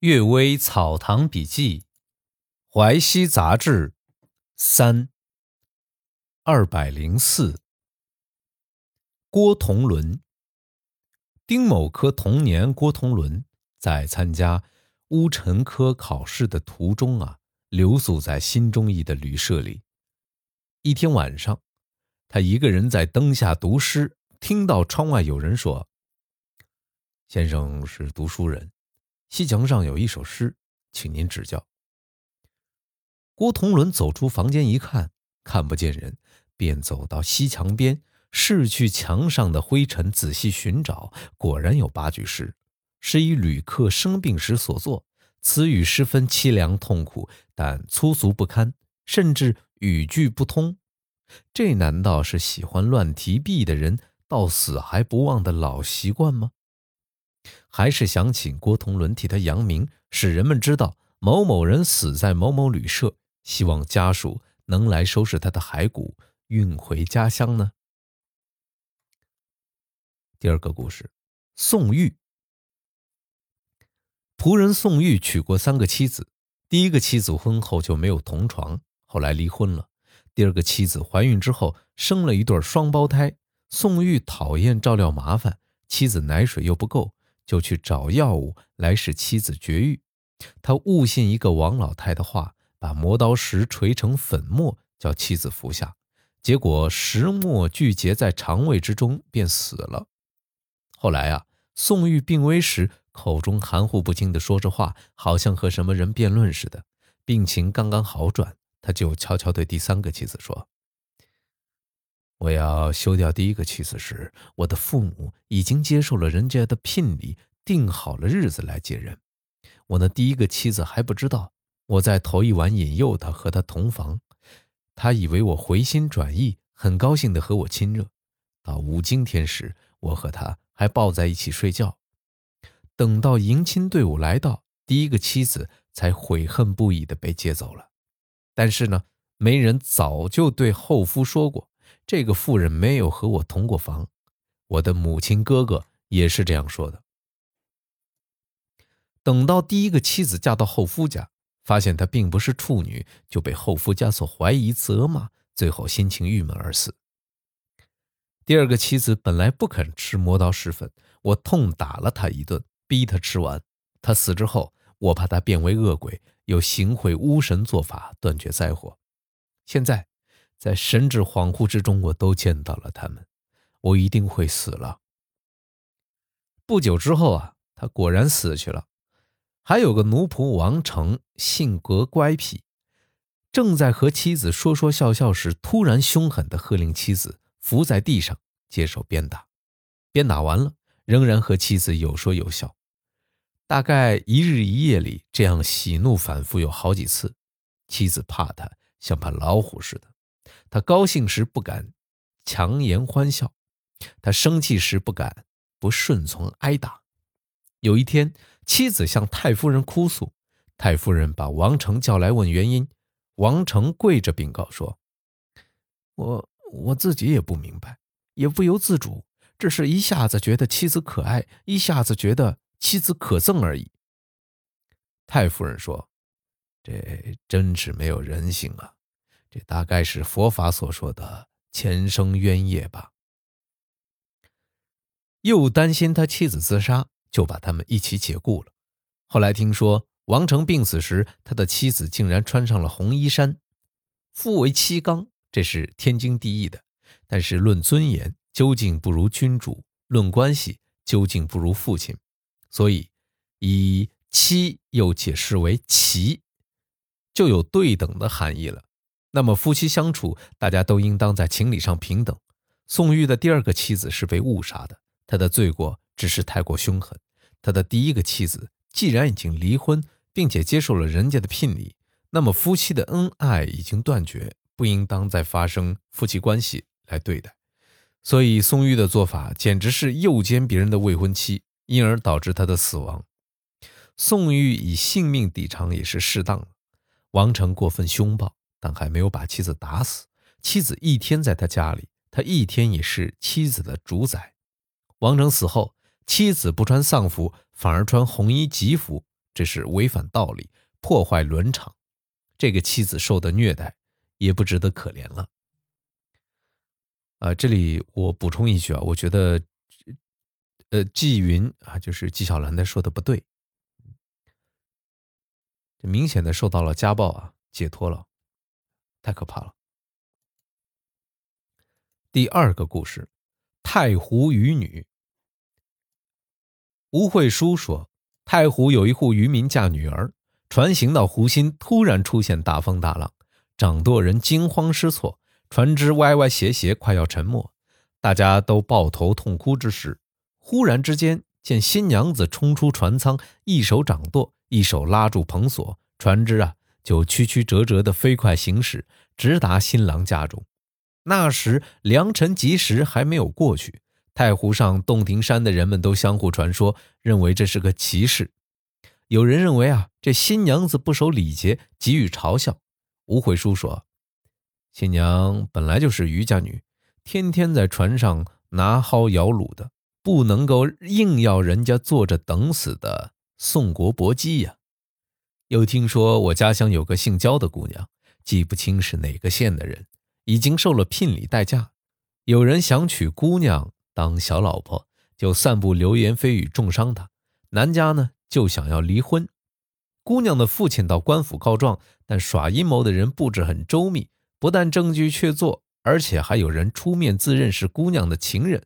阅微草堂笔记，淮西杂志，三二百零四。郭同伦，丁某科同年，郭同伦在参加乌陈科考试的途中啊，留宿在新中义的旅社里。一天晚上，他一个人在灯下读诗，听到窗外有人说：“先生是读书人。”西墙上有一首诗，请您指教。郭同伦走出房间一看，看不见人，便走到西墙边，拭去墙上的灰尘，仔细寻找，果然有八句诗，是以旅客生病时所作。词语十分凄凉痛苦，但粗俗不堪，甚至语句不通。这难道是喜欢乱提笔的人到死还不忘的老习惯吗？还是想请郭同伦替他扬名，使人们知道某某人死在某某旅社，希望家属能来收拾他的骸骨，运回家乡呢？第二个故事，宋玉。仆人宋玉娶过三个妻子，第一个妻子婚后就没有同床，后来离婚了。第二个妻子怀孕之后生了一对双胞胎，宋玉讨厌照料麻烦，妻子奶水又不够。就去找药物来使妻子绝育。他误信一个王老太的话，把磨刀石锤成粉末，叫妻子服下。结果石末聚结在肠胃之中，便死了。后来啊，宋玉病危时，口中含糊不清地说着话，好像和什么人辩论似的。病情刚刚好转，他就悄悄对第三个妻子说：“我要休掉第一个妻子时，我的父母已经接受了人家的聘礼。”定好了日子来接人，我那第一个妻子还不知道。我在头一晚引诱她和她同房，她以为我回心转意，很高兴地和我亲热。到五更天时，我和她还抱在一起睡觉。等到迎亲队伍来到，第一个妻子才悔恨不已地被接走了。但是呢，媒人早就对后夫说过，这个妇人没有和我同过房。我的母亲哥哥也是这样说的。等到第一个妻子嫁到后夫家，发现她并不是处女，就被后夫家所怀疑、责骂，最后心情郁闷而死。第二个妻子本来不肯吃磨刀石粉，我痛打了她一顿，逼她吃完。她死之后，我怕她变为恶鬼，又行贿巫神做法断绝灾祸。现在，在神志恍惚之中，我都见到了他们，我一定会死了。不久之后啊，他果然死去了。还有个奴仆王成，性格乖僻，正在和妻子说说笑笑时，突然凶狠地喝令妻子伏在地上接受鞭打。鞭打完了，仍然和妻子有说有笑。大概一日一夜里，这样喜怒反复有好几次。妻子怕他，像怕老虎似的。他高兴时不敢强颜欢笑，他生气时不敢不顺从挨打。有一天。妻子向太夫人哭诉，太夫人把王成叫来问原因。王成跪着禀告说：“我我自己也不明白，也不由自主，只是一下子觉得妻子可爱，一下子觉得妻子可憎而已。”太夫人说：“这真是没有人性啊！这大概是佛法所说的前生冤业吧。”又担心他妻子自杀。就把他们一起解雇了。后来听说王成病死时，他的妻子竟然穿上了红衣衫。夫为妻纲，这是天经地义的。但是论尊严，究竟不如君主；论关系，究竟不如父亲。所以，以妻又解释为齐，就有对等的含义了。那么夫妻相处，大家都应当在情理上平等。宋玉的第二个妻子是被误杀的，他的罪过。只是太过凶狠。他的第一个妻子既然已经离婚，并且接受了人家的聘礼，那么夫妻的恩爱已经断绝，不应当再发生夫妻关系来对待。所以宋玉的做法简直是诱奸别人的未婚妻，因而导致他的死亡。宋玉以性命抵偿也是适当的。王成过分凶暴，但还没有把妻子打死。妻子一天在他家里，他一天也是妻子的主宰。王成死后。妻子不穿丧服，反而穿红衣吉服，这是违反道理，破坏伦常。这个妻子受的虐待也不值得可怜了。啊，这里我补充一句啊，我觉得，呃，纪云啊，就是纪晓岚的说的不对，这明显的受到了家暴啊，解脱了，太可怕了。第二个故事，太湖渔女。吴慧书说，太湖有一户渔民嫁女儿，船行到湖心，突然出现大风大浪，掌舵人惊慌失措。船只歪歪斜斜，快要沉没，大家都抱头痛哭之时，忽然之间见新娘子冲出船舱，一手掌舵，一手拉住篷索，船只啊就曲曲折折的飞快行驶，直达新郎家中。那时良辰吉时还没有过去，太湖上洞庭山的人们都相互传说，认为这是个奇事。有人认为啊，这新娘子不守礼节，给予嘲笑。吴悔书说。新娘本来就是渔家女，天天在船上拿蒿摇橹的，不能够硬要人家坐着等死的宋国伯姬呀。又听说我家乡有个姓焦的姑娘，记不清是哪个县的人，已经受了聘礼待嫁。有人想娶姑娘当小老婆，就散布流言蜚语，重伤她。男家呢就想要离婚，姑娘的父亲到官府告状，但耍阴谋的人布置很周密。不但证据确凿，而且还有人出面自认是姑娘的情人。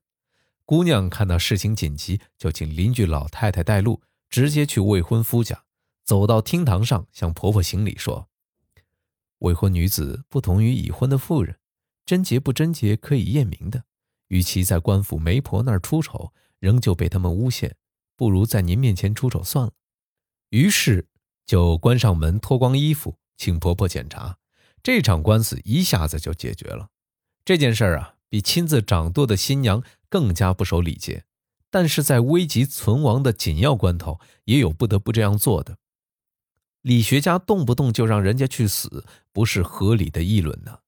姑娘看到事情紧急，就请邻居老太太带路，直接去未婚夫家。走到厅堂上，向婆婆行礼说：“未婚女子不同于已婚的妇人，贞洁不贞洁可以验明的。与其在官府媒婆那儿出丑，仍旧被他们诬陷，不如在您面前出丑算了。”于是就关上门，脱光衣服，请婆婆检查。这场官司一下子就解决了。这件事啊，比亲自掌舵的新娘更加不守礼节，但是在危急存亡的紧要关头，也有不得不这样做的。理学家动不动就让人家去死，不是合理的议论呢。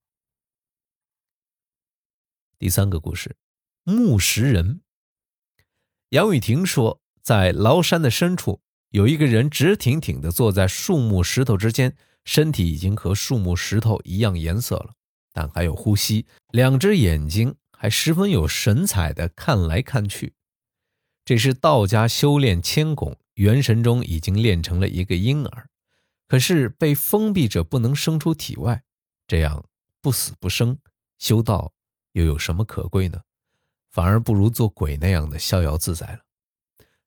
第三个故事，木石人。杨雨婷说，在崂山的深处，有一个人直挺挺地坐在树木石头之间。身体已经和树木石头一样颜色了，但还有呼吸，两只眼睛还十分有神采的看来看去。这是道家修炼千拱，元神中已经练成了一个婴儿，可是被封闭者不能生出体外，这样不死不生，修道又有什么可贵呢？反而不如做鬼那样的逍遥自在了。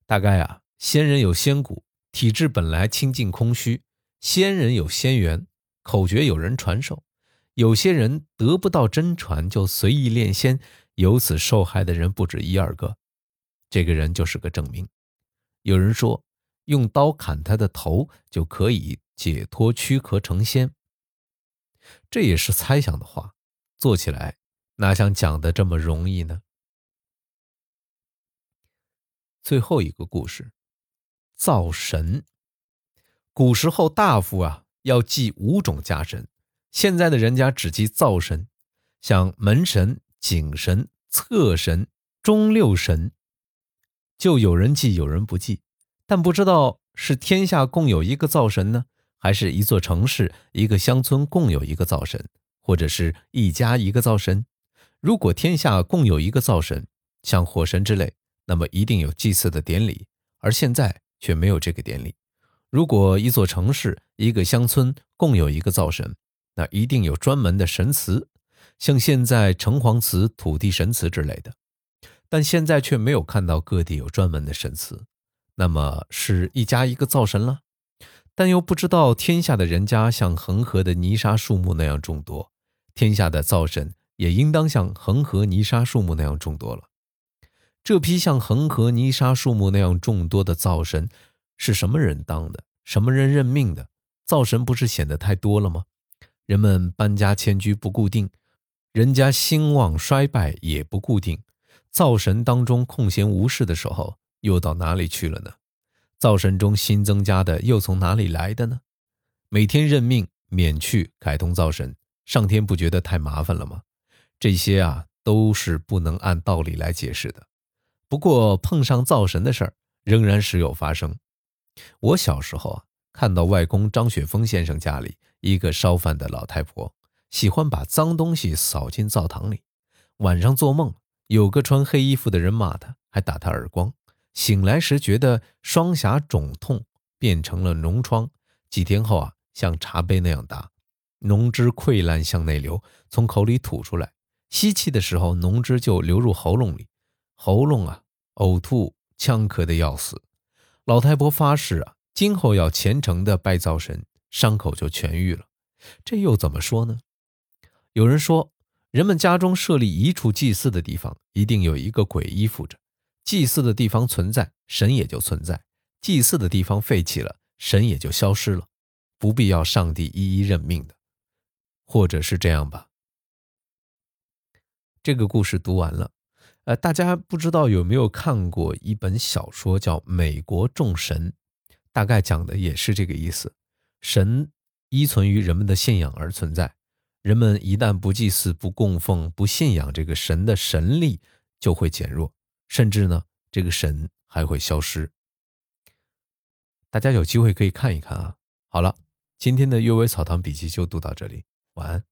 大概啊，仙人有仙骨，体质本来清净空虚。仙人有仙缘，口诀有人传授。有些人得不到真传，就随意炼仙，由此受害的人不止一二个。这个人就是个证明。有人说，用刀砍他的头就可以解脱躯壳成仙，这也是猜想的话，做起来哪像讲的这么容易呢？最后一个故事，灶神。古时候大夫啊要祭五种家神，现在的人家只祭灶神，像门神、井神、侧神、中六神，就有人祭，有人不祭。但不知道是天下共有一个灶神呢，还是一座城市、一个乡村共有一个灶神，或者是一家一个灶神？如果天下共有一个灶神，像火神之类，那么一定有祭祀的典礼，而现在却没有这个典礼。如果一座城市、一个乡村共有一个灶神，那一定有专门的神祠，像现在城隍祠、土地神祠之类的。但现在却没有看到各地有专门的神祠，那么是一家一个灶神了。但又不知道天下的人家像恒河的泥沙树木那样众多，天下的灶神也应当像恒河泥沙树木那样众多了。这批像恒河泥沙树木那样众多的灶神。是什么人当的？什么人任命的？灶神不是显得太多了吗？人们搬家迁居不固定，人家兴旺衰败也不固定。灶神当中空闲无事的时候，又到哪里去了呢？灶神中新增加的又从哪里来的呢？每天任命、免去、改通灶神，上天不觉得太麻烦了吗？这些啊，都是不能按道理来解释的。不过碰上灶神的事儿，仍然时有发生。我小时候啊，看到外公张雪峰先生家里一个烧饭的老太婆，喜欢把脏东西扫进灶堂里。晚上做梦，有个穿黑衣服的人骂他，还打他耳光。醒来时觉得双颊肿痛，变成了脓疮。几天后啊，像茶杯那样大，脓汁溃烂向内流，从口里吐出来。吸气的时候，脓汁就流入喉咙里，喉咙啊，呕吐、呛咳的要死。老太婆发誓啊，今后要虔诚的拜灶神，伤口就痊愈了。这又怎么说呢？有人说，人们家中设立一处祭祀的地方，一定有一个鬼依附着。祭祀的地方存在，神也就存在；祭祀的地方废弃了，神也就消失了。不必要上帝一一认命的，或者是这样吧。这个故事读完了，呃，大家不知道有没有看过一本小说叫《美国众神》，大概讲的也是这个意思。神依存于人们的信仰而存在，人们一旦不祭祀、不供奉、不信仰这个神的神力，就会减弱。甚至呢，这个神还会消失。大家有机会可以看一看啊。好了，今天的《阅微草堂笔记》就读到这里，晚安。